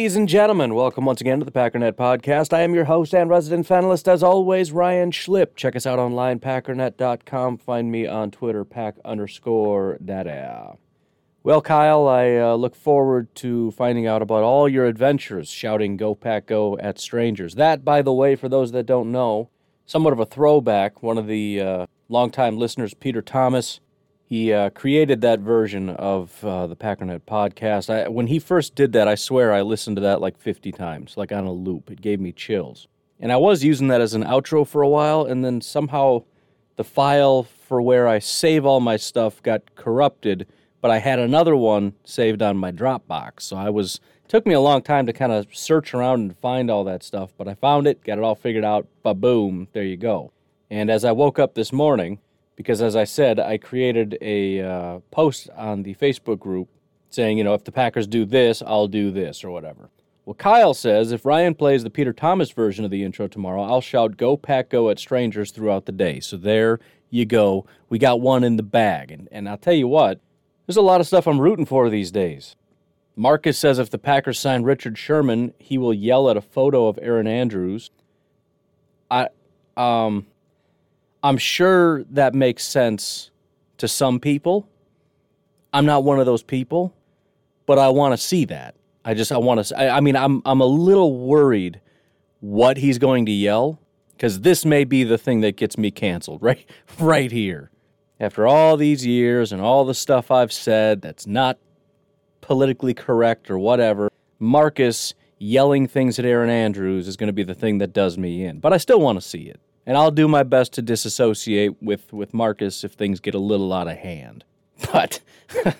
Ladies and gentlemen, welcome once again to the Packernet Podcast. I am your host and resident panelist, as always, Ryan Schlip. Check us out online, packernet.com. Find me on Twitter, pack underscore data. Well, Kyle, I uh, look forward to finding out about all your adventures shouting Go Pack Go at strangers. That, by the way, for those that don't know, somewhat of a throwback. One of the uh, longtime listeners, Peter Thomas, he uh, created that version of uh, the Packernet podcast. I, when he first did that, I swear I listened to that like 50 times, like on a loop. It gave me chills. And I was using that as an outro for a while, and then somehow the file for where I save all my stuff got corrupted, but I had another one saved on my Dropbox. So I was took me a long time to kind of search around and find all that stuff, but I found it, got it all figured out. Ba boom, there you go. And as I woke up this morning, because as I said, I created a uh, post on the Facebook group saying, you know, if the Packers do this, I'll do this or whatever. Well, Kyle says if Ryan plays the Peter Thomas version of the intro tomorrow, I'll shout "Go Pack Go" at strangers throughout the day. So there you go. We got one in the bag, and and I'll tell you what, there's a lot of stuff I'm rooting for these days. Marcus says if the Packers sign Richard Sherman, he will yell at a photo of Aaron Andrews. I um I'm sure that makes sense to some people. I'm not one of those people, but I want to see that. I just I want to. I, I mean, I'm I'm a little worried what he's going to yell because this may be the thing that gets me canceled right right here. After all these years and all the stuff I've said that's not politically correct or whatever, Marcus yelling things at Aaron Andrews is going to be the thing that does me in. But I still want to see it and I'll do my best to disassociate with with Marcus if things get a little out of hand. But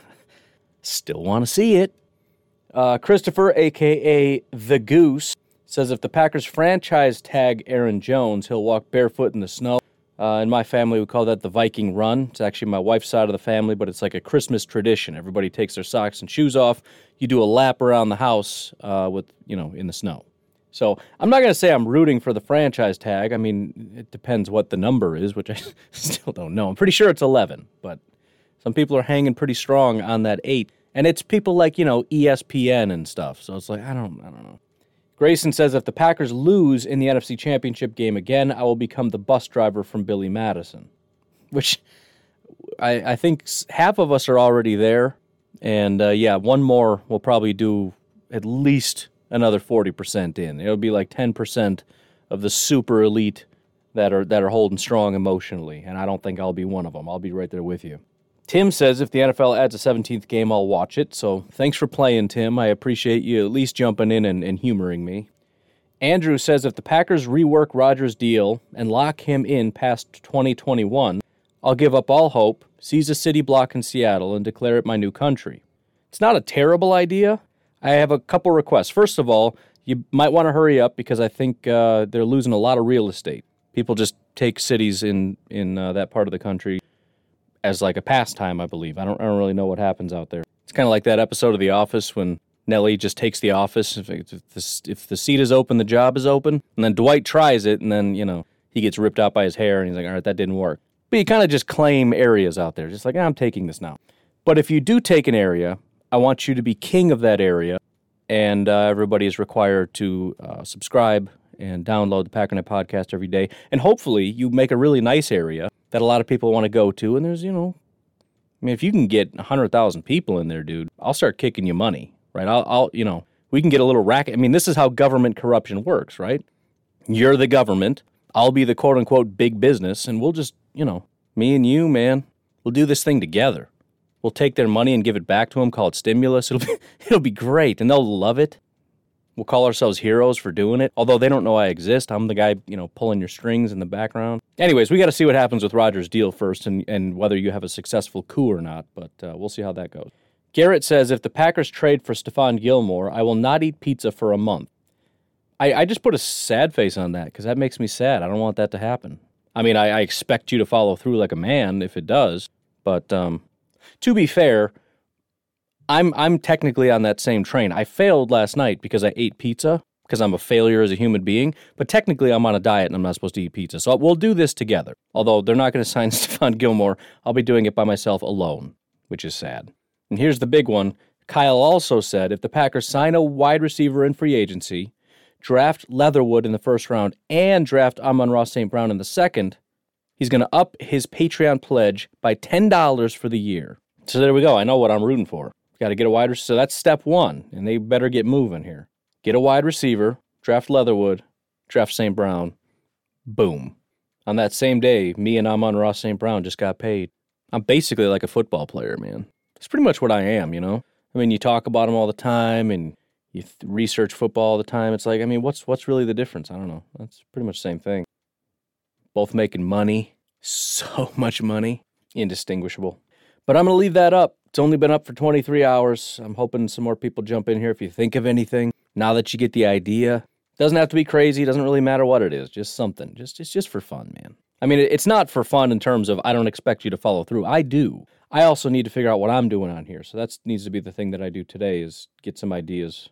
still want to see it. Uh, Christopher, aka the Goose, says if the Packers franchise tag Aaron Jones, he'll walk barefoot in the snow. Uh, in my family, we call that the Viking Run. It's actually my wife's side of the family, but it's like a Christmas tradition. Everybody takes their socks and shoes off. You do a lap around the house uh, with, you know, in the snow. So I'm not going to say I'm rooting for the franchise tag. I mean, it depends what the number is, which I still don't know. I'm pretty sure it's 11, but some people are hanging pretty strong on that eight, and it's people like you know ESPN and stuff. So it's like I don't, I don't know. Grayson says if the Packers lose in the NFC Championship game again, I will become the bus driver from Billy Madison, which I, I think half of us are already there, and uh, yeah, one more will probably do at least another 40% in. It'll be like 10% of the super elite that are that are holding strong emotionally, and I don't think I'll be one of them. I'll be right there with you. Tim says if the NFL adds a 17th game, I'll watch it. So thanks for playing, Tim. I appreciate you at least jumping in and, and humoring me. Andrew says if the Packers rework Rodgers' deal and lock him in past 2021, I'll give up all hope, seize a city block in Seattle, and declare it my new country. It's not a terrible idea, I have a couple requests. First of all, you might want to hurry up because I think uh, they're losing a lot of real estate. People just take cities in in uh, that part of the country as like a pastime. I believe. I don't. I don't really know what happens out there. It's kind of like that episode of The Office when Nellie just takes the office. If, if, the, if the seat is open, the job is open. And then Dwight tries it, and then you know he gets ripped out by his hair, and he's like, "All right, that didn't work." But you kind of just claim areas out there, just like ah, I'm taking this now. But if you do take an area I want you to be king of that area, and uh, everybody is required to uh, subscribe and download the Packernet podcast every day. And hopefully, you make a really nice area that a lot of people want to go to. And there's, you know, I mean, if you can get 100,000 people in there, dude, I'll start kicking you money, right? I'll, I'll, you know, we can get a little racket. I mean, this is how government corruption works, right? You're the government. I'll be the quote unquote big business, and we'll just, you know, me and you, man, we'll do this thing together. We'll take their money and give it back to them, call it stimulus. It'll be, it'll be great, and they'll love it. We'll call ourselves heroes for doing it, although they don't know I exist. I'm the guy, you know, pulling your strings in the background. Anyways, we got to see what happens with Rodgers' deal first and, and whether you have a successful coup or not, but uh, we'll see how that goes. Garrett says if the Packers trade for Stephon Gilmore, I will not eat pizza for a month. I, I just put a sad face on that because that makes me sad. I don't want that to happen. I mean, I, I, expect you to follow through like a man if it does, but um, to be fair, I'm I'm technically on that same train. I failed last night because I ate pizza because I'm a failure as a human being, but technically I'm on a diet and I'm not supposed to eat pizza. So we'll do this together. Although they're not going to sign Stephon Gilmore, I'll be doing it by myself alone, which is sad. And here's the big one. Kyle also said if the Packers sign a wide receiver in free agency, draft Leatherwood in the first round, and draft Amon-Ra St. Brown in the second, he's going to up his Patreon pledge by $10 for the year. So there we go. I know what I'm rooting for. Got to get a wide receiver. So that's step one, and they better get moving here. Get a wide receiver, draft Leatherwood, draft St. Brown. Boom. On that same day, me and Amon-Ra St. Brown just got paid. I'm basically like a football player, man. It's pretty much what I am, you know? I mean, you talk about them all the time and you th- research football all the time. It's like, I mean, what's what's really the difference? I don't know. That's pretty much the same thing. Both making money, so much money, indistinguishable. But I'm going to leave that up. It's only been up for 23 hours. I'm hoping some more people jump in here if you think of anything. Now that you get the idea, doesn't have to be crazy. Doesn't really matter what it is. Just something. Just it's just for fun, man. I mean, it's not for fun in terms of I don't expect you to follow through. I do. I also need to figure out what I'm doing on here. So that needs to be the thing that I do today is get some ideas.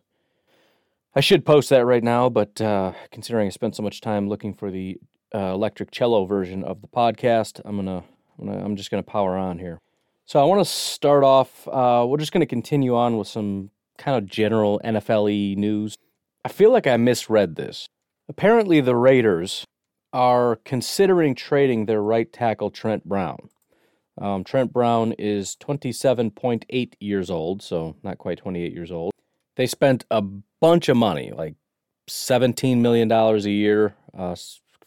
I should post that right now, but uh, considering I spent so much time looking for the uh, electric cello version of the podcast, I'm gonna, I'm, gonna, I'm just gonna power on here. So I want to start off. Uh, we're just to continue on with some kind of general NFLE news. I feel like I misread this. Apparently, the Raiders are considering trading their right tackle Trent Brown. Um, Trent Brown is 27.8 years old, so not quite 28 years old. They spent a bunch of money, like $17 million a year, uh,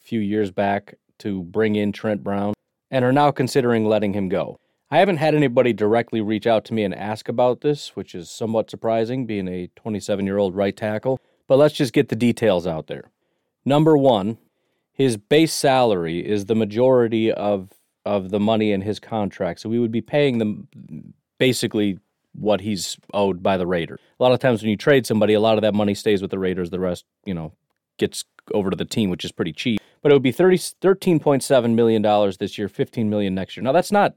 few years back, to bring in Trent Brown, and are now considering letting him go. I haven't had anybody directly reach out to me and ask about this, which is somewhat surprising, being a 27 year old right tackle. But let's just get the details out there. Number one, his base salary is the majority of of the money in his contract, so we would be paying them basically what he's owed by the Raiders. A lot of times when you trade somebody, a lot of that money stays with the Raiders. The rest, you know, gets over to the team, which is pretty cheap. But it would be 30, $13.7 million this year, 15 million next year. Now, that's not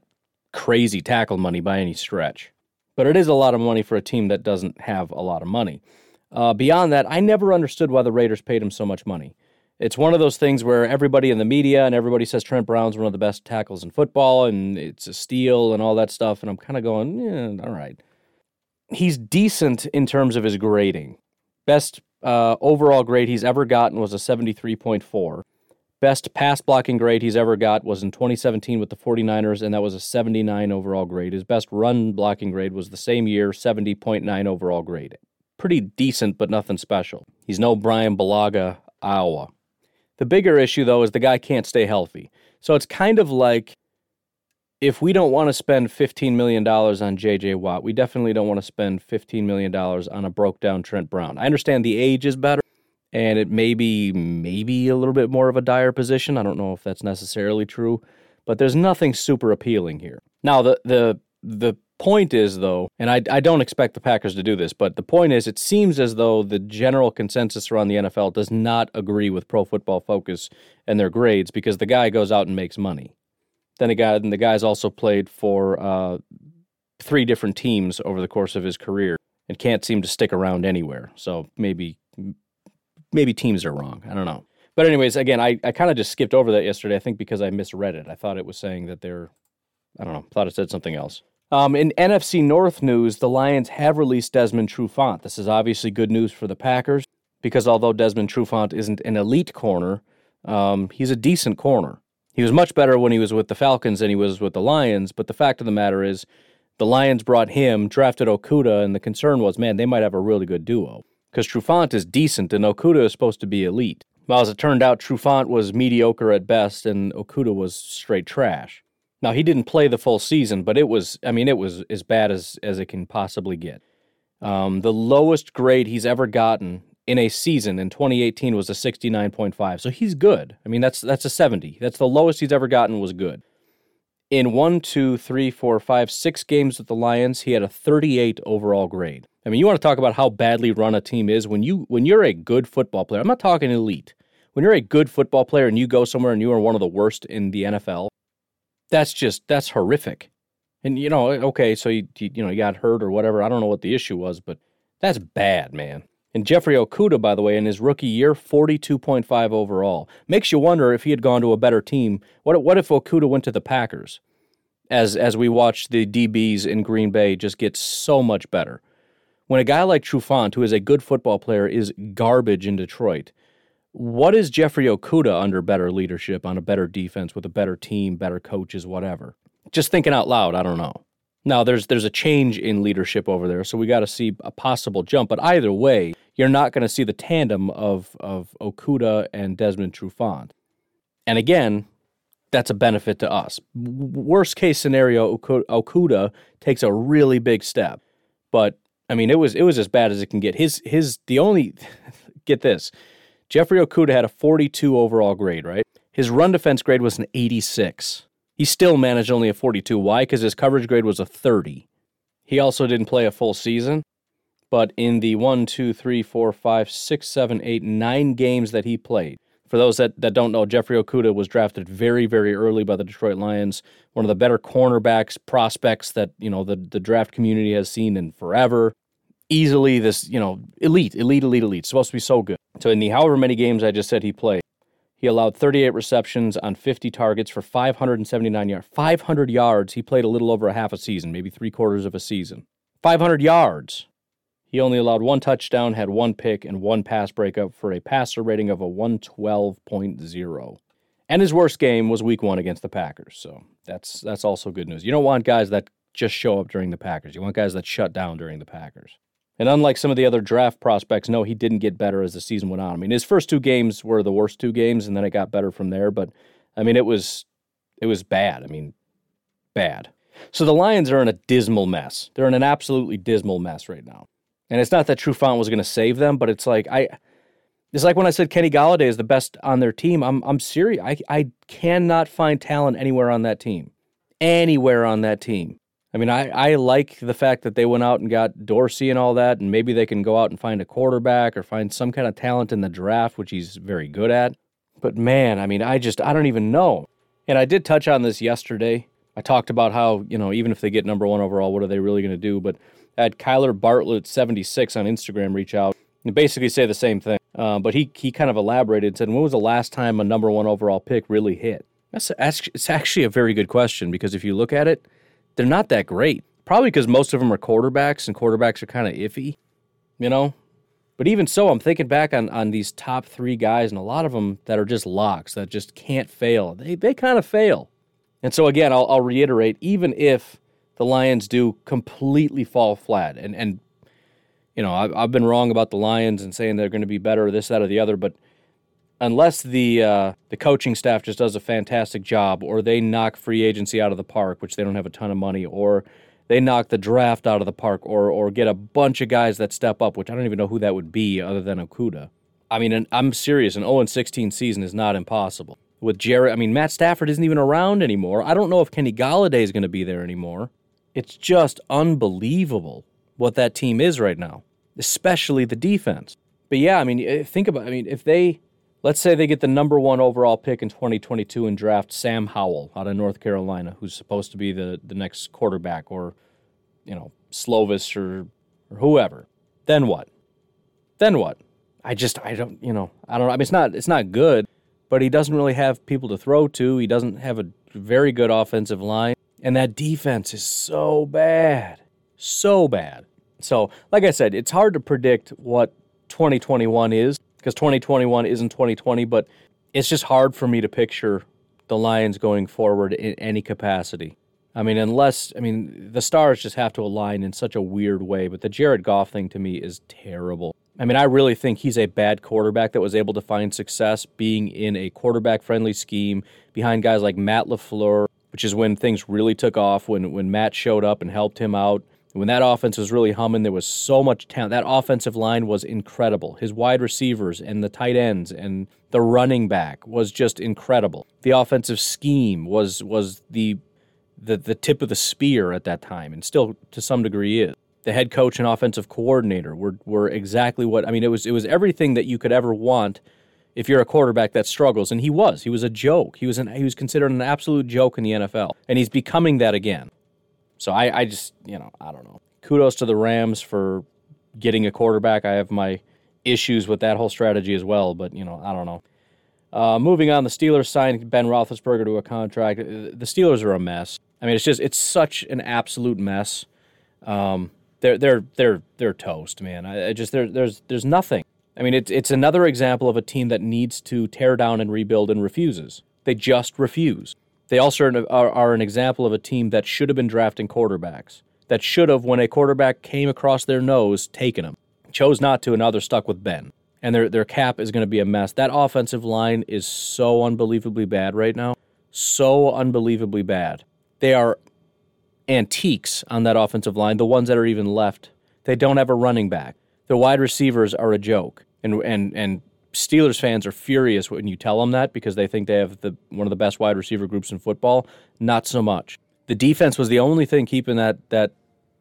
crazy tackle money by any stretch, but it is a lot of money for a team that doesn't have a lot of money. Uh, beyond that, I never understood why the Raiders paid him so much money. It's one of those things where everybody in the media and everybody says Trent Brown's one of the best tackles in football and it's a steal and all that stuff. And I'm kind of going, yeah, all right. He's decent in terms of his grading. Best uh, overall grade he's ever gotten was a 73.4. Best pass blocking grade he's ever got was in 2017 with the 49ers, and that was a 79 overall grade. His best run blocking grade was the same year, 70.9 overall grade. Pretty decent, but nothing special. He's no Brian Bulaga, Iowa. The bigger issue, though, is the guy can't stay healthy. So it's kind of like if we don't want to spend $15 million on JJ Watt, we definitely don't want to spend $15 million on a broke down Trent Brown. I understand the age is better and it may be maybe a little bit more of a dire position. I don't know if that's necessarily true, but there's nothing super appealing here. Now the the the point is though, and I I don't expect the Packers to do this, but the point is it seems as though the general consensus around the NFL does not agree with Pro Football Focus and their grades because the guy goes out and makes money. Then again, the guy's also played for uh, three different teams over the course of his career and can't seem to stick around anywhere. So maybe maybe teams are wrong. I don't know. But anyways, again, I, I kind of just skipped over that yesterday. I think because I misread it. I thought it was saying that they're, I don't know, thought it said something else. Um, in NFC North news, the Lions have released Desmond Trufant. This is obviously good news for the Packers because although Desmond Trufant isn't an elite corner, um, he's a decent corner. He was much better when he was with the Falcons than he was with the Lions. But the fact of the matter is, the Lions brought him, drafted Okudah, and the concern was, man, they might have a really good duo because Trufant is decent and Okudah is supposed to be elite. Well, as it turned out, Trufant was mediocre at best and Okudah was straight trash. Now, he didn't play the full season, but it was, I mean, it was as bad as, as it can possibly get. Um, the lowest grade he's ever gotten in a season in 2018 was a 69.5. So he's good. I mean, that's that's a 70. That's the lowest he's ever gotten was good. In one, two, three, four, five, six games with the Lions, he had a 38 overall grade. I mean, you want to talk about how badly run a team is when you when you're a good football player. I'm not talking elite. When you're a good football player and you go somewhere and you are one of the worst in the NFL, that's just that's horrific. And you know, eh, okay, so you you know you got hurt or whatever. I don't know what the issue was, but that's bad, man. And Jeffrey Okudah, by the way, in his rookie year, 42.5 overall. Makes you wonder if he had gone to a better team. What, what if Okudah went to the Packers? As, as we watch the DBs in Green Bay just get so much better. When a guy like Trufant, who is a good football player, is garbage in Detroit, what is Jeffrey Okudah under better leadership on a better defense with a better team, better coaches, whatever? Just thinking out loud, I don't know. Now there's there's a change in leadership over there, so we got to see a possible jump. But either way, you're not going to see the tandem of of Okudah and Desmond Trufant. And again, that's a benefit to us. Worst case scenario, Okudah takes a really big step, but I mean, it was it was as bad as it can get. His his the only get this, Jeffrey Okudah had a 42 overall grade, right? His run defense grade was an 86. He still managed only a 42. Why? Because his coverage grade was a 30. He also didn't play a full season, but in the one, two, three, four, five, six, seven, eight, nine games that he played, for those that, that don't know, Jeffrey Okudah was drafted very, very early by the Detroit Lions, one of the better cornerbacks prospects that, you know, the, the draft community has seen in forever. Easily this, you know, elite, elite, elite, elite. Supposed to be so good. So in the however many games I just said he played, he allowed 38 receptions on 50 targets for 579 yards. 500 yards. He played a little over a half a season, maybe three quarters of a season. 500 yards. He only allowed one touchdown, had one pick, and one pass breakup for a passer rating of a 112.0. And his worst game was week one against the Packers. So that's that's also good news. You don't want guys that just show up during the Packers. You want guys that shut down during the Packers. And unlike some of the other draft prospects, no, he didn't get better as the season went on. I mean, his first two games were the worst two games, and then it got better from there. But I mean, it was it was bad. I mean, bad. So the Lions are in a dismal mess. They're in an absolutely dismal mess right now. And it's not that Trufant was going to save them, but it's like I it's like when I said Kenny Golladay is the best on their team. I'm I'm serious. I I cannot find talent anywhere on that team. Anywhere on that team. I mean, I, I like the fact that they went out and got Dorsey and all that, and maybe they can go out and find a quarterback or find some kind of talent in the draft, which he's very good at. But man, I mean, I just, I don't even know. And I did touch on this yesterday. I talked about how, you know, even if they get number one overall, what are they really going to do? But Had Kyler Bartlett76 on Instagram reach out and basically say the same thing. Uh, but he, he kind of elaborated and said, when was the last time a number one overall pick really hit? That's, that's it's actually a very good question because if you look at it, they're not that great. Probably because most of them are quarterbacks, and quarterbacks are kind of iffy, you know. But even so, I'm thinking back on on these top three guys, and a lot of them that are just locks that just can't fail. They they kind of fail. And so again, I'll, I'll reiterate: even if the Lions do completely fall flat, and and you know I've, I've been wrong about the Lions and saying they're going to be better, or this, that, or the other, but unless the uh, the coaching staff just does a fantastic job, or they knock free agency out of the park, which they don't have a ton of money, or they knock the draft out of the park, or or get a bunch of guys that step up, which I don't even know who that would be other than Okudah. I mean, I'm serious. An 0 16 season is not impossible. With Jared, I mean, Matt Stafford isn't even around anymore. I don't know if Kenny Golladay is going to be there anymore. It's just unbelievable what that team is right now, especially the defense. But yeah, I mean, eh, think about. I mean, if they Let's say they get the number one overall pick in 2022 and draft Sam Howell out of North Carolina, who's supposed to be the, the next quarterback, or, you know, Slovis or, or whoever. Then what? Then what? I just, I don't, you know, I don't know. I mean, it's not, it's not good, but he doesn't really have people to throw to. He doesn't have a very good offensive line. And that defense is so bad. So bad. So, like I said, it's hard to predict what 2021 is because 2021 isn't 2020, but it's just hard for me to picture the Lions going forward in any capacity. I mean, unless, I mean, the stars just have to align in such a weird way, but the Jared Goff thing to me is terrible. I mean, I really think he's a bad quarterback that was able to find success being in a quarterback friendly scheme behind guys like Matt LaFleur, which is when things really took off, when, when Matt showed up and helped him out When that offense was really humming, there was so much talent. That offensive line was incredible. His wide receivers and the tight ends and the running back was just incredible. The offensive scheme was was the the, the tip of the spear at that time, and still to some degree is. The head coach and offensive coordinator were were exactly what I mean. It was it was everything that you could ever want if you're a quarterback that struggles, and he was. He was a joke. He was an he was considered an absolute joke in the NFL, and he's becoming that again. So I, I just you know I don't know. Kudos to the Rams for getting a quarterback. I have my issues with that whole strategy as well, but you know I don't know. Uh, moving on, the Steelers signed Ben Roethlisberger to a contract. The Steelers are a mess. I mean, it's just it's such an absolute mess. Um, they're they're they're they're toast, man. I, I just there there's there's nothing. I mean, it's it's another example of a team that needs to tear down and rebuild and refuses. They just refuse. They also are, are an example of a team that should have been drafting quarterbacks. That should have, when a quarterback came across their nose, taken him. Chose not to, and now they're stuck with Ben. And their their cap is going to be a mess. That offensive line is so unbelievably bad right now. So unbelievably bad. They are antiques on that offensive line, the ones that are even left. They don't have a running back. Their wide receivers are a joke. And and and Steelers fans are furious when you tell them that because they think they have the one of the best wide receiver groups in football. Not so much. The defense was the only thing keeping that that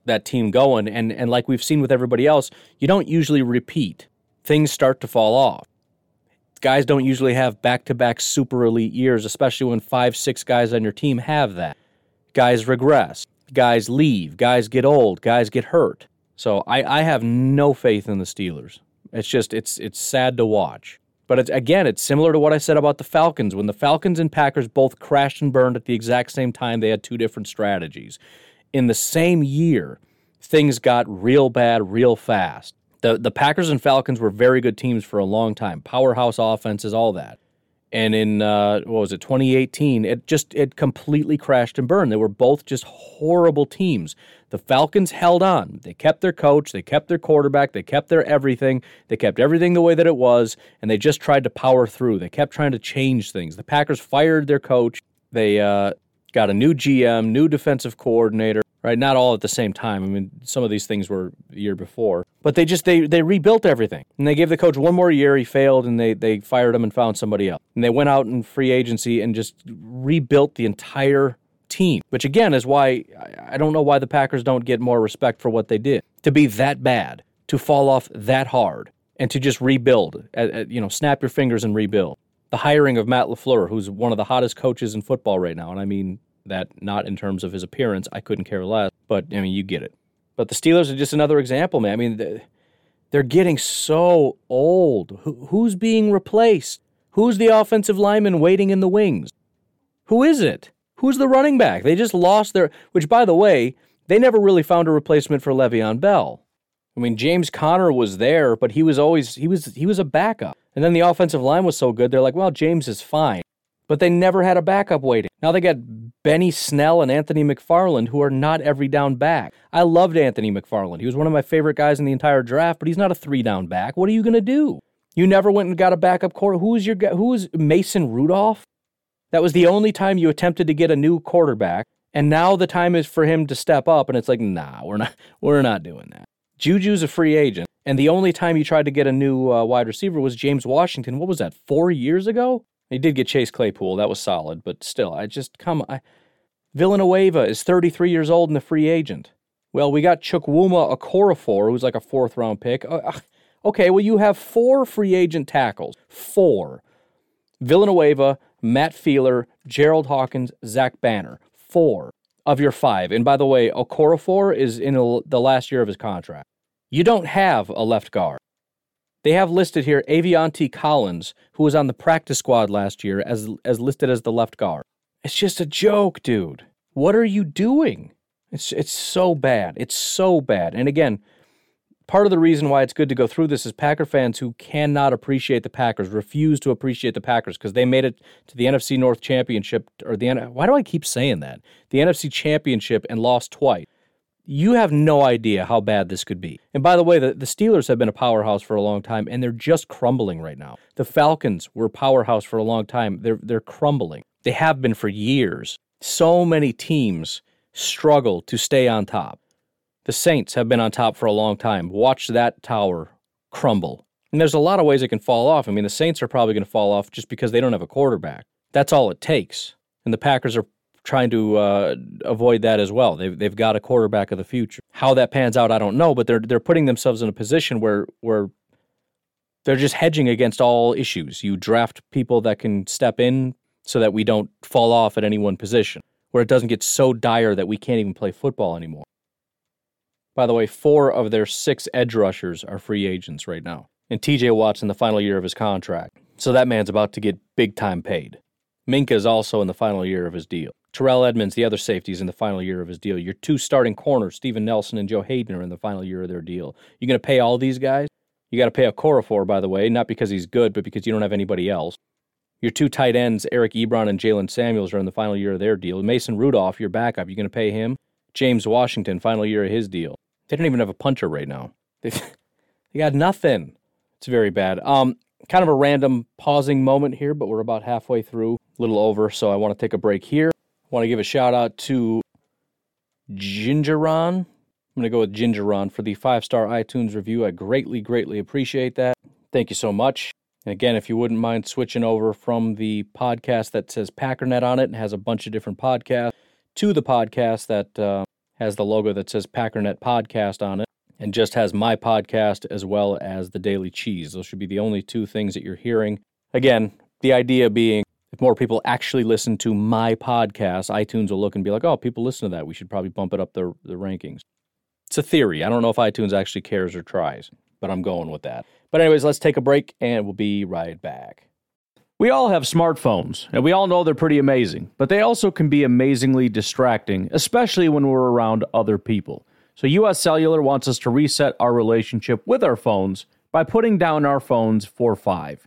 that team going and and like we've seen with everybody else, you don't usually repeat. Things start to fall off. Guys don't usually have back-to-back super elite years, especially when 5 6 guys on your team have that guys regress, guys leave, guys get old, guys get hurt. So I, I have no faith in the Steelers. It's just it's it's sad to watch. But it's, again, it's similar to what I said about the Falcons. When the Falcons and Packers both crashed and burned at the exact same time, they had two different strategies. In the same year, things got real bad real fast. The the Packers and Falcons were very good teams for a long time, powerhouse offenses, all that and in uh, what was it 2018 it just it completely crashed and burned. They were both just horrible teams. The falcons held on. They kept their coach they kept their quarterback they kept their everything. They kept everything the way that it was and they just tried to power through. They kept trying to change things. The packers fired their coach. They uh, got a new gm new defensive coordinator right? Not all at the same time. I mean, some of these things were a year before, but they just they they rebuilt everything, and they gave the coach one more year. He failed, and they they fired him and found somebody else. And they went out in free agency and just rebuilt the entire team, which again is why I don't know why the Packers don't get more respect for what they did to be that bad, to fall off that hard, and to just rebuild. at you know, snap your fingers and rebuild. The hiring of Matt LaFleur, who's one of the hottest coaches in football right now, and I mean that not in terms of his appearance. I couldn't care less, but I mean, you get it. But the Steelers are just another example, man. I mean, they're getting so old. Who's being replaced? Who's the offensive lineman waiting in the wings? Who is it? Who's the running back? They just lost their, which by the way, they never really found a replacement for Le'Veon Bell. I mean, James Conner was there, but he was always he was he was a backup. And then the offensive line was so good, they're like, well, James is fine but they never had a backup waiting. Now they got Benny Snell and Anthony McFarland, who are not every down back. I loved Anthony McFarland. He was one of my favorite guys in the entire draft, but he's not a three down back. What are you going to do? You never went and got a backup quarter. Who was your who was Mason Rudolph? That was the only time you attempted to get a new quarterback, and now the time is for him to step up. And it's like, nah, we're not, we're not doing that. Juju's a free agent, and the only time you tried to get a new uh, wide receiver was James Washington. What was that? Four years ago? He did get Chase Claypool. That was solid, but still, I just come. I, Villanueva is 33 years old and a free agent. Well, we got Chukwuma Okorafor, who's like a fourth round pick. Uh, okay, well, you have four free agent tackles. Four. Villanueva, Matt Feiler, Gerald Hawkins, Zach Banner. Four of your five. And by the way, Okorafor is in the last year of his contract. You don't have a left guard. They have listed here Aviante Collins, who was on the practice squad last year, as, as listed as the left guard. It's just a joke, dude. What are you doing? It's, it's so bad. It's so bad. And again, part of the reason why it's good to go through this is Packer fans who cannot appreciate the Packers refuse to appreciate the Packers because they made it to the NFC North Championship or the why do I keep saying that? The NFC Championship and lost twice you have no idea how bad this could be. And by the way, the, the Steelers have been a powerhouse for a long time, and they're just crumbling right now. The Falcons were powerhouse for a long time. They're they're crumbling. They have been for years. So many teams struggle to stay on top. The Saints have been on top for a long time. Watch that tower crumble. And there's a lot of ways it can fall off. I mean, the Saints are probably going to fall off just because they don't have a quarterback. That's all it takes. And the Packers are trying to uh, avoid that as well. They've, they've got a quarterback of the future. How that pans out, I don't know, but they're they're putting themselves in a position where where they're just hedging against all issues. You draft people that can step in so that we don't fall off at any one position, where it doesn't get so dire that we can't even play football anymore. By the way, four of their six edge rushers are free agents right now. And TJ Watt's in the final year of his contract. So that man's about to get big time paid. Minkah is also in the final year of his deal. Terrell Edmunds, the other safety, is in the final year of his deal. Your two starting corners, Steven Nelson and Joe Haden, are in the final year of their deal. You're going to pay all these guys? You got to pay a Okorafor, by the way, not because he's good, but because you don't have anybody else. Your two tight ends, Eric Ebron and Jaylen Samuels, are in the final year of their deal. Mason Rudolph, your backup, you're going to pay him? James Washington, final year of his deal. They don't even have a punter right now. They, they got nothing. It's very bad. Um, kind of a random pausing moment here, but we're about halfway through, a little over, so I want to take a break here. Want to give a shout out to Gingeron. I'm going to go with Gingeron for the five star iTunes review. I greatly, greatly appreciate that. Thank you so much. And again, if you wouldn't mind switching over from the podcast that says Packernet on it and has a bunch of different podcasts to the podcast that uh, has the logo that says Packernet Podcast on it and just has my podcast as well as the Daily Cheese. Those should be the only two things that you're hearing. Again, the idea being if more people actually listen to my podcast, iTunes will look and be like, oh, people listen to that. We should probably bump it up the, the rankings. It's a theory. I don't know if iTunes actually cares or tries, but I'm going with that. But, anyways, let's take a break and we'll be right back. We all have smartphones, and we all know they're pretty amazing, but they also can be amazingly distracting, especially when we're around other people. So, US Cellular wants us to reset our relationship with our phones by putting down our phones for five.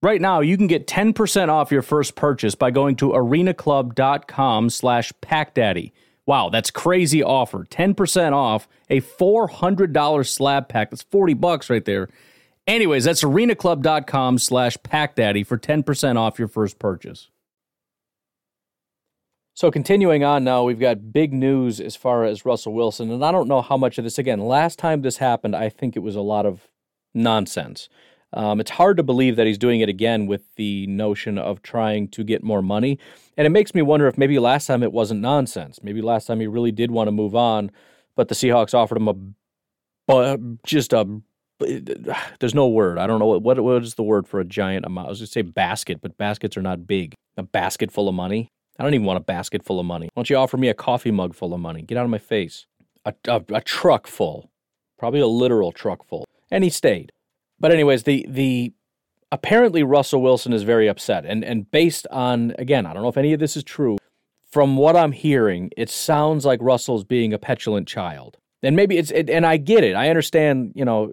Right now, you can get 10% off your first purchase by going to arenaclub.com slash packdaddy. Wow, that's crazy offer. 10% off a $400 slab pack. That's 40 bucks right there. Anyways, that's arenaclub.com slash packdaddy for 10% off your first purchase. So continuing on now, we've got big news as far as Russell Wilson, and I don't know how much of this. Again, last time this happened, I think it was a lot of nonsense. Um, it's hard to believe that he's doing it again with the notion of trying to get more money, and it makes me wonder if maybe last time it wasn't nonsense. Maybe last time he really did want to move on, but the Seahawks offered him a, but just a. There's no word. I don't know what what, what is the word for a giant amount. I was going to say basket, but baskets are not big. A basket full of money. I don't even want a basket full of money. Why don't you offer me a coffee mug full of money? Get out of my face. A, a, a truck full. Probably a literal truck full. And he stayed. But anyways, the the apparently Russell Wilson is very upset. And and based on again, I don't know if any of this is true. From what I'm hearing, it sounds like Russell's being a petulant child. And maybe it's it, and I get it. I understand, you know,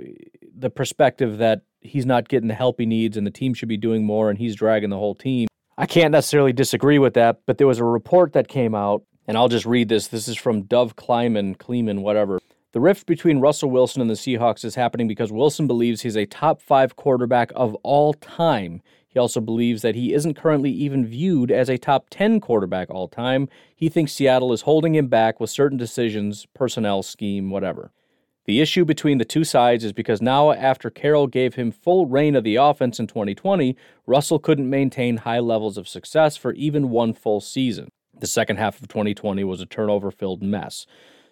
the perspective that he's not getting the help he needs and the team should be doing more and he's dragging the whole team. I can't necessarily disagree with that, but there was a report that came out, and I'll just read this. This is from Dov Kleiman, Kleeman, whatever. The rift between Russell Wilson and the Seahawks is happening because Wilson believes he's a top five quarterback of all time. He also believes that he isn't currently even viewed as a top 10 quarterback all time. He thinks Seattle is holding him back with certain decisions, personnel, scheme, whatever. The issue between the two sides is because now, after Carroll gave him full reign of the offense in 2020, Russell couldn't maintain high levels of success for even one full season. The second half of 2020 was a turnover filled mess.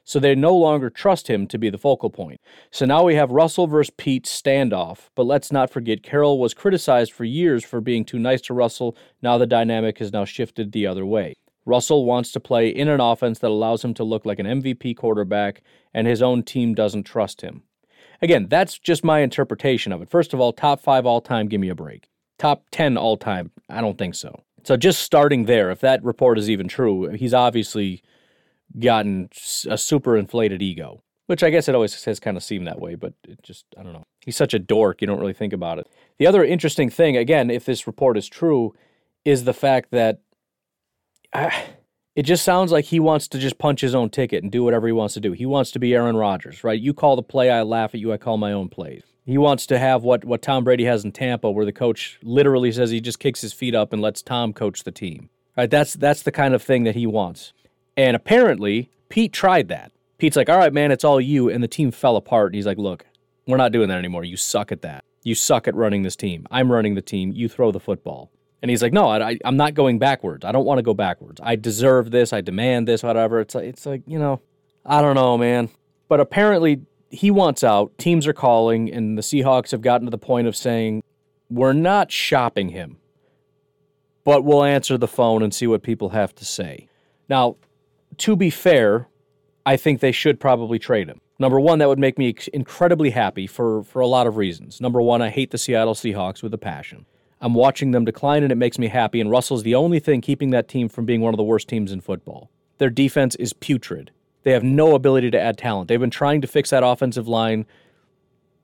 So they no longer trust him to be the focal point. So now we have Russell versus Pete standoff. But let's not forget, Carroll was criticized for years for being too nice to Russell. Now the dynamic has now shifted the other way. Russell wants to play in an offense that allows him to look like an MVP quarterback, and his own team doesn't trust him. Again, that's just my interpretation of it. First of all, top five all time, give me a break. Top 10 all time, I don't think so. So just starting there, if that report is even true, he's obviously gotten a super inflated ego, which I guess it always has kind of seemed that way, but it just, I don't know. He's such a dork, you don't really think about it. The other interesting thing, again, if this report is true, is the fact that uh, it just sounds like he wants to just punch his own ticket and do whatever he wants to do. He wants to be Aaron Rodgers, right? You call the play, I laugh at you, I call my own plays. He wants to have what, what Tom Brady has in Tampa, where the coach literally says he just kicks his feet up and lets Tom coach the team. Right? That's that's the kind of thing that he wants. And apparently, Pete tried that. Pete's like, all right, man, it's all you. And the team fell apart. And he's like, look, we're not doing that anymore. You suck at that. You suck at running this team. I'm running the team. You throw the football. And he's like, no, I, am not going backwards. I don't want to go backwards. I deserve this. I demand this, whatever. It's like, it's like, you know, I don't know, man. But apparently, he wants out. Teams are calling, and the Seahawks have gotten to the point of saying, we're not shopping him, but we'll answer the phone and see what people have to say. Now, to be fair, I think they should probably trade him. Number one, that would make me incredibly happy for, for a lot of reasons. Number one, I hate the Seattle Seahawks with a passion. I'm watching them decline and it makes me happy, and Russell's the only thing keeping that team from being one of the worst teams in football. Their defense is putrid. They have no ability to add talent. They've been trying to fix that offensive line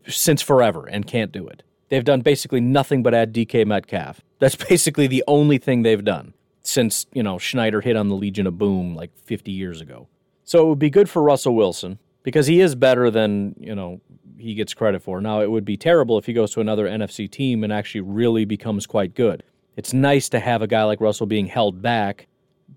since forever and can't do it. They've done basically nothing but add DK Metcalf. That's basically the only thing they've done since, you know, Schneider hit on the Legion of Boom like 50 years ago. So it would be good for Russell Wilson because he is better than, you know, he gets credit for. Now, it would be terrible if he goes to another NFC team and actually really becomes quite good. It's nice to have a guy like Russell being held back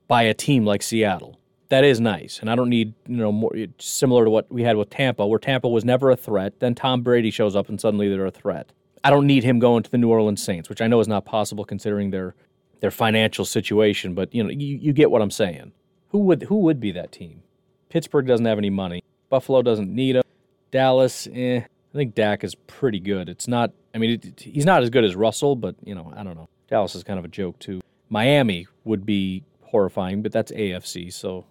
by a team like Seattle. That is nice, and I don't need you know more similar to what we had with Tampa, where Tampa was never a threat. Then Tom Brady shows up, and suddenly they're a threat. I don't need him going to the New Orleans Saints, which I know is not possible considering their their financial situation, but you know, you, you get what I'm saying. Who would who would be that team? Pittsburgh doesn't have any money. Buffalo doesn't need him. Dallas, eh, I think Dak is pretty good. It's not. I mean, it, he's not as good as Russell, but you know, I don't know. Dallas is kind of a joke too. Miami would be horrifying, but that's AFC. So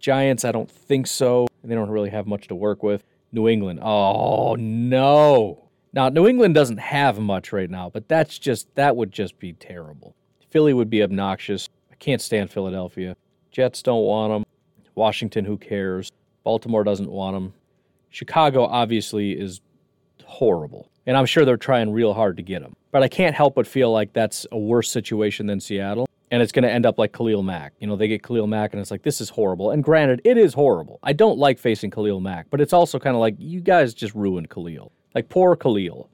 Giants, I don't think so. They don't really have much to work with. New England, oh no. Now New England doesn't have much right now, but that's just that would just be terrible. Philly would be obnoxious. I can't stand Philadelphia. Jets don't want them. Washington, who cares? Baltimore doesn't want them. Chicago obviously is horrible. And I'm sure they're trying real hard to get him. But I can't help but feel like that's a worse situation than Seattle. And it's going to end up like Khalil Mack. You know, they get Khalil Mack and it's like, this is horrible. And granted, it is horrible. I don't like facing Khalil Mack, but it's also kind of like, you guys just ruined Khalil. Like, poor Khalil.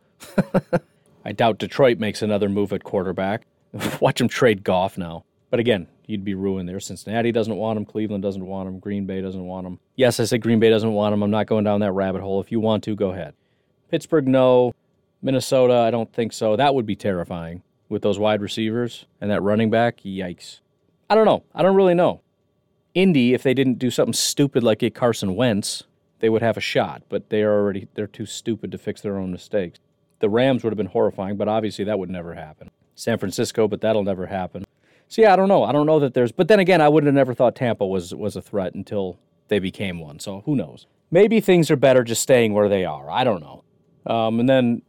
I doubt Detroit makes another move at quarterback. Watch him trade Goff now. But again, you'd be ruined there. Cincinnati doesn't want him. Cleveland doesn't want him. Green Bay doesn't want him. Yes, I said Green Bay doesn't want him. I'm not going down that rabbit hole. If you want to, go ahead. Pittsburgh, no. Minnesota, I don't think so. That would be terrifying with those wide receivers and that running back. Yikes. I don't know. I don't really know. Indy, if they didn't do something stupid like get Carson Wentz, they would have a shot, but they are already they're too stupid to fix their own mistakes. The Rams would have been horrifying, but obviously that would never happen. San Francisco, but that'll never happen. So yeah, I don't know. I don't know that there's. But then again, I would have never thought Tampa was was a threat until they became one. So who knows? Maybe things are better just staying where they are. I don't know. Um, and then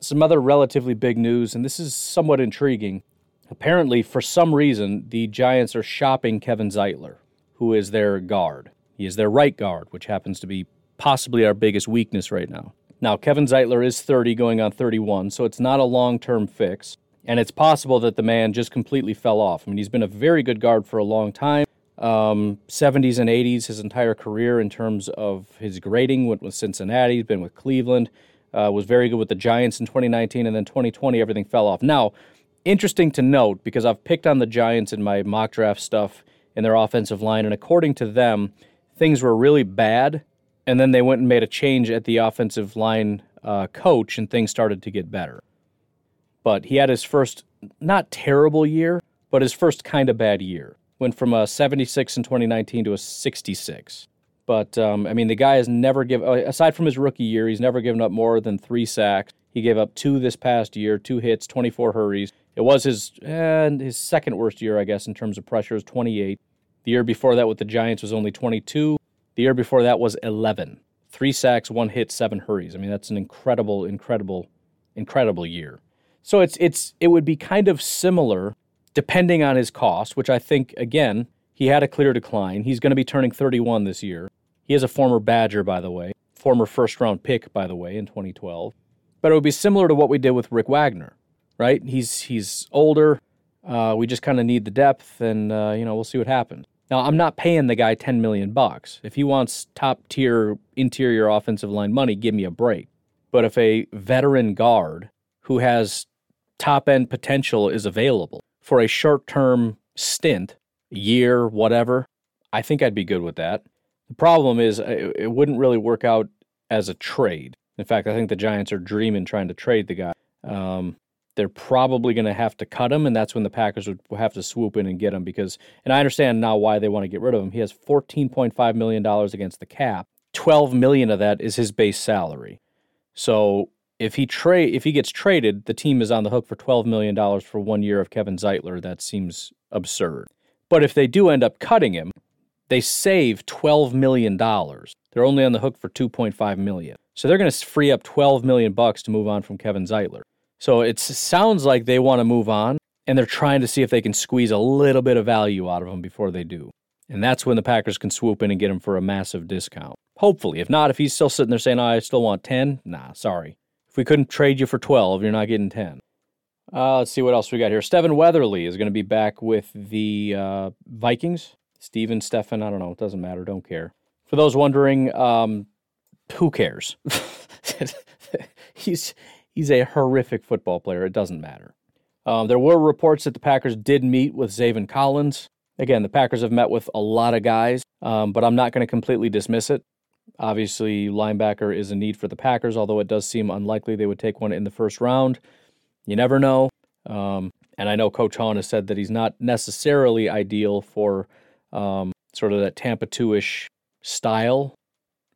some other relatively big news, and this is somewhat intriguing. Apparently, for some reason, the Giants are shopping Kevin Zeitler, who is their guard. He is their right guard, which happens to be possibly our biggest weakness right now. Now, Kevin Zeitler is 30 going on 31, so it's not a long term fix. And it's possible that the man just completely fell off. I mean, he's been a very good guard for a long time. Um, 70s and 80s, his entire career in terms of his grading went with Cincinnati, he's been with Cleveland, uh, was very good with the Giants in 2019, and then 2020, everything fell off. Now, interesting to note because I've picked on the Giants in my mock draft stuff in their offensive line, and according to them, things were really bad, and then they went and made a change at the offensive line uh, coach, and things started to get better but he had his first not terrible year, but his first kind of bad year. Went from a 76 in 2019 to a 66. But um, I mean, the guy has never given, aside from his rookie year, he's never given up more than three sacks. He gave up two this past year, two hits, 24 hurries. It was his eh, his second worst year, I guess, in terms of pressures, 28. The year before that with the Giants was only 22. The year before that was 11. Three sacks, one hit, seven hurries. I mean, that's an incredible, incredible, incredible year. So it's it's it would be kind of similar, depending on his cost, which I think again he had a clear decline. He's going to be turning 31 this year. He is a former Badger, by the way, former first round pick, by the way, in 2012. But it would be similar to what we did with Rick Wagner, right? He's he's older. Uh, we just kind of need the depth, and uh, you know we'll see what happens. Now I'm not paying the guy 10 million bucks. If he wants top tier interior offensive line money, give me a break. But if a veteran guard who has top end potential is available for a short term stint year, whatever, I think I'd be good with that. The problem is it wouldn't really work out as a trade. In fact, I think the Giants are dreaming trying to trade the guy. Um, they're probably going to have to cut him, and that's when the Packers would have to swoop in and get him. Because, and I understand now why they want to get rid of him. He has $14.5 million against the cap. 12 million of that is his base salary. So if he trade if he gets traded, the team is on the hook for 12 million dollars for one year of Kevin Zeitler. That seems absurd. But if they do end up cutting him, they save $12 million. They're only on the hook for 2.5 million. So they're going to free up 12 million bucks to move on from Kevin Zeitler. So it sounds like they want to move on and they're trying to see if they can squeeze a little bit of value out of him before they do. And that's when the Packers can swoop in and get him for a massive discount. Hopefully. If not, if he's still sitting there saying, oh, I still want 10, nah, sorry. If we couldn't trade you for 12, you're not getting 10. Uh, let's see what else we got here. Stephen Weatherly is going to be back with the uh, Vikings. Steven, Stefan, I don't know. It doesn't matter. Don't care. For those wondering, um, who cares? he's he's a horrific football player. It doesn't matter. Um, there were reports that the Packers did meet with Zaven Collins. Again, the Packers have met with a lot of guys, um, but I'm not going to completely dismiss it. Obviously, linebacker is a need for the Packers, although it does seem unlikely they would take one in the first round. You never know. Um, and I know Coach Hahn has said that he's not necessarily ideal for um, sort of that Tampa 2 ish style,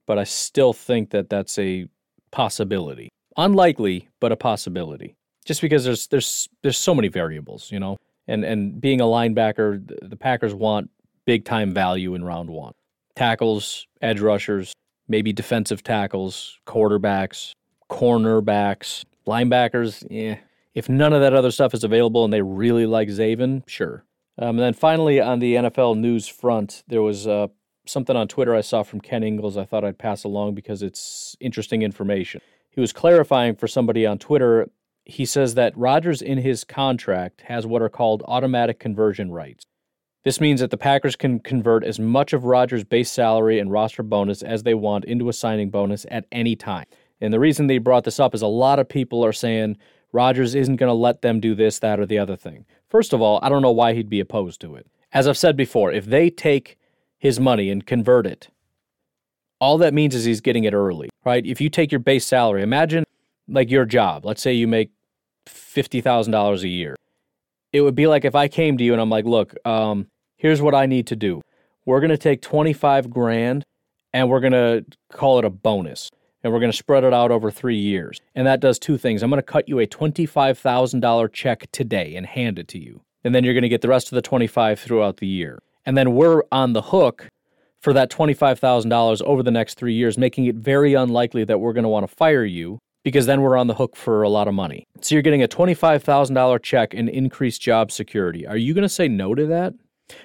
but I still think that that's a possibility. Unlikely, but a possibility. Just because there's there's there's so many variables, you know. And and being a linebacker, the Packers want big time value in round 1. Tackles, edge rushers, maybe defensive tackles, quarterbacks, cornerbacks, linebackers, yeah, if none of that other stuff is available and they really like Zaven, sure. Um, and then finally, on the NFL news front, there was uh, something on Twitter I saw from Ken Ingalls I thought I'd pass along because it's interesting information. He was clarifying for somebody on Twitter. He says that Rodgers, in his contract, has what are called automatic conversion rights. This means that the Packers can convert as much of Rodgers' base salary and roster bonus as they want into a signing bonus at any time. And the reason they brought this up is a lot of people are saying, Rodgers isn't going to let them do this, that, or the other thing. First of all, I don't know why he'd be opposed to it. As I've said before, if they take his money and convert it, all that means is he's getting it early, right? If you take your base salary, imagine like your job. Let's say you make $50,000 a year. It would be like if I came to you and I'm like, look, um, here's what I need to do. We're going to take 25 grand and we're going to call it a bonus and we're going to spread it out over three years. And that does two things. I'm going to cut you a $25,000 check today and hand it to you. And then you're going to get the rest of the 25 throughout the year. And then we're on the hook for that $25,000 over the next three years, making it very unlikely that we're going to want to fire you because then we're on the hook for a lot of money. So you're getting a $25,000 check and increased job security. Are you going to say no to that?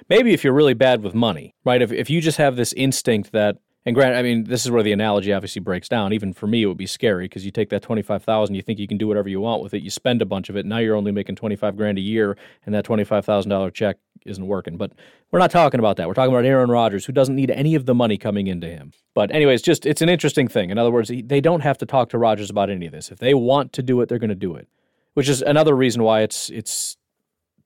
Maybe if you're really bad with money, right? If, if you just have this instinct that and grant, I mean, this is where the analogy obviously breaks down. Even for me, it would be scary because you take that twenty five thousand, you think you can do whatever you want with it, you spend a bunch of it. Now you're only making twenty five grand a year, and that twenty five thousand dollar check isn't working. But we're not talking about that. We're talking about Aaron Rodgers, who doesn't need any of the money coming into him. But anyways, just it's an interesting thing. In other words, they don't have to talk to Rodgers about any of this. If they want to do it, they're going to do it. Which is another reason why it's it's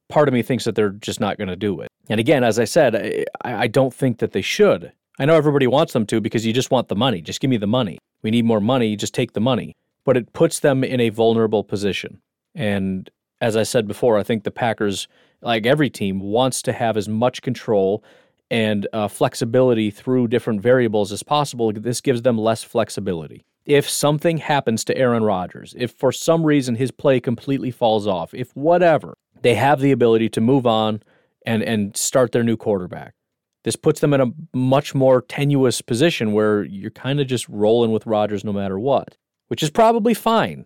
part of me thinks that they're just not going to do it. And again, as I said, I, I don't think that they should. I know everybody wants them to because you just want the money. Just give me the money. We need more money. Just take the money. But it puts them in a vulnerable position. And as I said before, I think the Packers, like every team, wants to have as much control and uh, flexibility through different variables as possible, this gives them less flexibility. If something happens to Aaron Rodgers, if for some reason his play completely falls off, if whatever, they have the ability to move on and, and start their new quarterback. This puts them in a much more tenuous position where you're kind of just rolling with Rodgers no matter what, which is probably fine.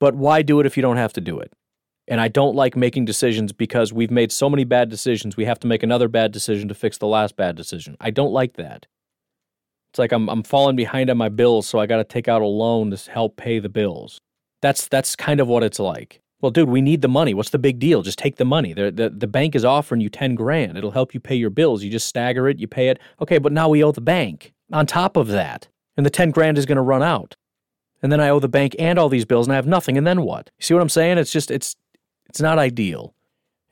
But why do it if you don't have to do it? And I don't like making decisions because we've made so many bad decisions, we have to make another bad decision to fix the last bad decision. I don't like that. It's like I'm I'm falling behind on my bills, so I got to take out a loan to help pay the bills. That's that's kind of what it's like. Well, dude, we need the money. What's the big deal? Just take the money. The, the, the bank is offering you 10 grand. It'll help you pay your bills. You just stagger it, you pay it. Okay, but now we owe the bank on top of that. And the 10 grand is going to run out. And then I owe the bank and all these bills and I have nothing. And then what? See what I'm saying? It's just, it's, it's not ideal.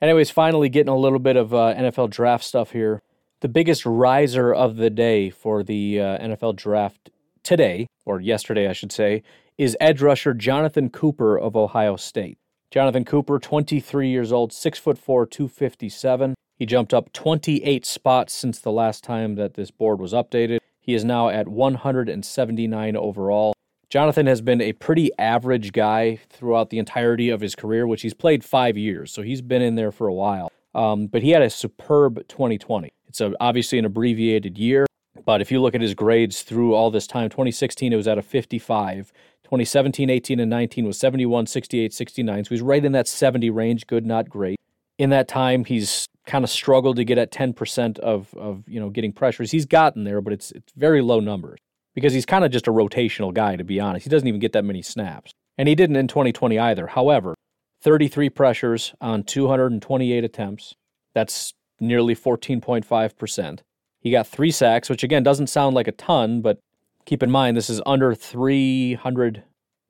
Anyways, finally getting a little bit of uh, NFL draft stuff here. The biggest riser of the day for the uh, NFL draft today, or yesterday, I should say, is edge rusher Jonathan Cooper of Ohio State. Jonathan Cooper, 23 years old, 6 foot 4, 257. He jumped up 28 spots since the last time that this board was updated. He is now at 179 overall. Jonathan has been a pretty average guy throughout the entirety of his career, which he's played five years, so he's been in there for a while. Um, but he had a superb 2020. It's a, obviously an abbreviated year, but if you look at his grades through all this time, 2016 it was at a 55. 2017, 18, and 19 was 71, 68, 69. So he's right in that 70 range, good, not great. In that time, he's kind of struggled to get at 10% of, of you know getting pressures. He's gotten there, but it's it's very low numbers because he's kind of just a rotational guy, to be honest. He doesn't even get that many snaps. And he didn't in 2020 either. However, 33 pressures on 228 attempts. That's nearly 14.5%. He got three sacks, which again doesn't sound like a ton, but keep in mind this is under 300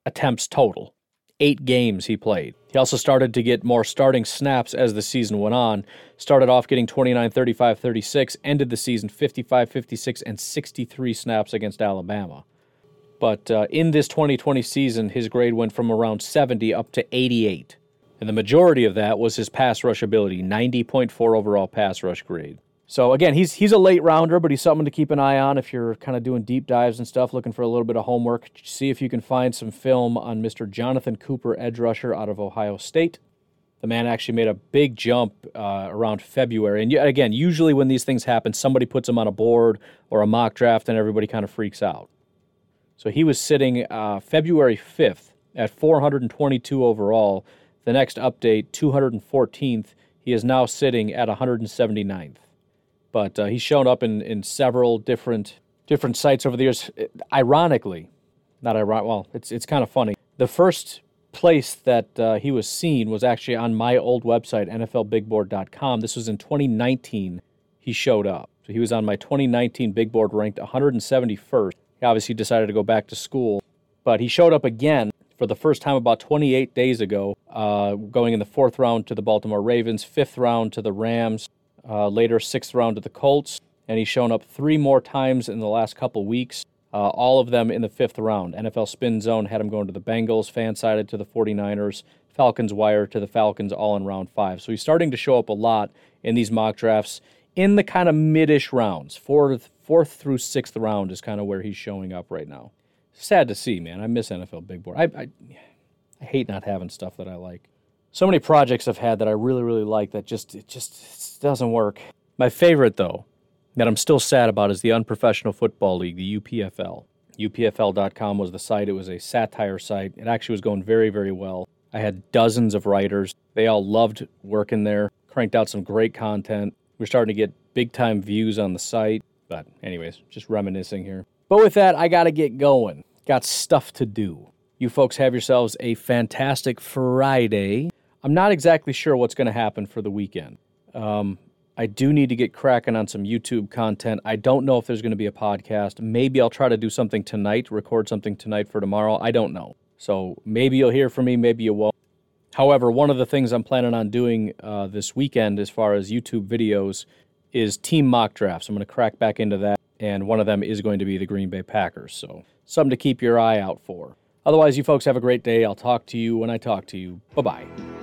attempts total eight games he played. He also started to get more starting snaps as the season went on. Started off getting 29, 35, 36, ended the season 55, 56, and 63 snaps against Alabama. But uh, in this 2020 season, his grade went from around 70 up to 88. And the majority of that was his pass rush ability, 90.4 overall pass rush grade. So again, he's he's a late rounder, but he's something to keep an eye on if you're kind of doing deep dives and stuff, looking for a little bit of homework. See if you can find some film on Mr. Jonathan Cooper, edge rusher out of Ohio State. The man actually made a big jump uh, around February, and again, usually when these things happen, somebody puts him on a board or a mock draft, and everybody kind of freaks out. So he was sitting uh, February 5th at 422 overall. The next update, 214th, he is now sitting at 179th but uh, he's shown up in, in several different different sites over the years. Ironically, not ironic. Well, it's it's kind of funny. The first place that uh, he was seen was actually on my old website, NFLBigBoard.com. This was in 2019. He showed up. So he was on my 2019 big board, ranked 171st. He obviously decided to go back to school, but he showed up again for the first time about 28 days ago, uh, going in the fourth round to the Baltimore Ravens, fifth round to the Rams, uh, later, sixth round to the Colts, and he's shown up three more times in the last couple weeks, uh, all of them in the fifth round. NFL Spin Zone had him going to the Bengals, FanSided to the 49ers, Falcons Wire to the Falcons, all in round five. So he's starting to show up a lot in these mock drafts in the kind of midish rounds. Fourth, fourth through sixth round is kind of where he's showing up right now. Sad to see, man. I miss NFL Big Board. I, I, I hate not having stuff that I like so many projects I've had that I really, really like that just it just doesn't work. My favorite though, that I'm still sad about is the Unprofessional Football League, the UPFL. UPFL.com was the site. It was a satire site. It actually was going very, very well. I had dozens of writers. They all loved working there, cranked out some great content. We're starting to get big time views on the site. But, anyways, just reminiscing here. But with that, I got to get going. Got stuff to do. You folks have yourselves a fantastic Friday. I'm not exactly sure what's going to happen for the weekend. Um, I do need to get cracking on some YouTube content. I don't know if there's going to be a podcast. Maybe I'll try to do something tonight, record something tonight for tomorrow. I don't know. So maybe you'll hear from me, maybe you won't. However, one of the things I'm planning on doing uh, this weekend, as far as YouTube videos, is team mock drafts. I'm going to crack back into that, and one of them is going to be the Green Bay Packers. So something to keep your eye out for. Otherwise, you folks have a great day. I'll talk to you when I talk to you. Bye bye.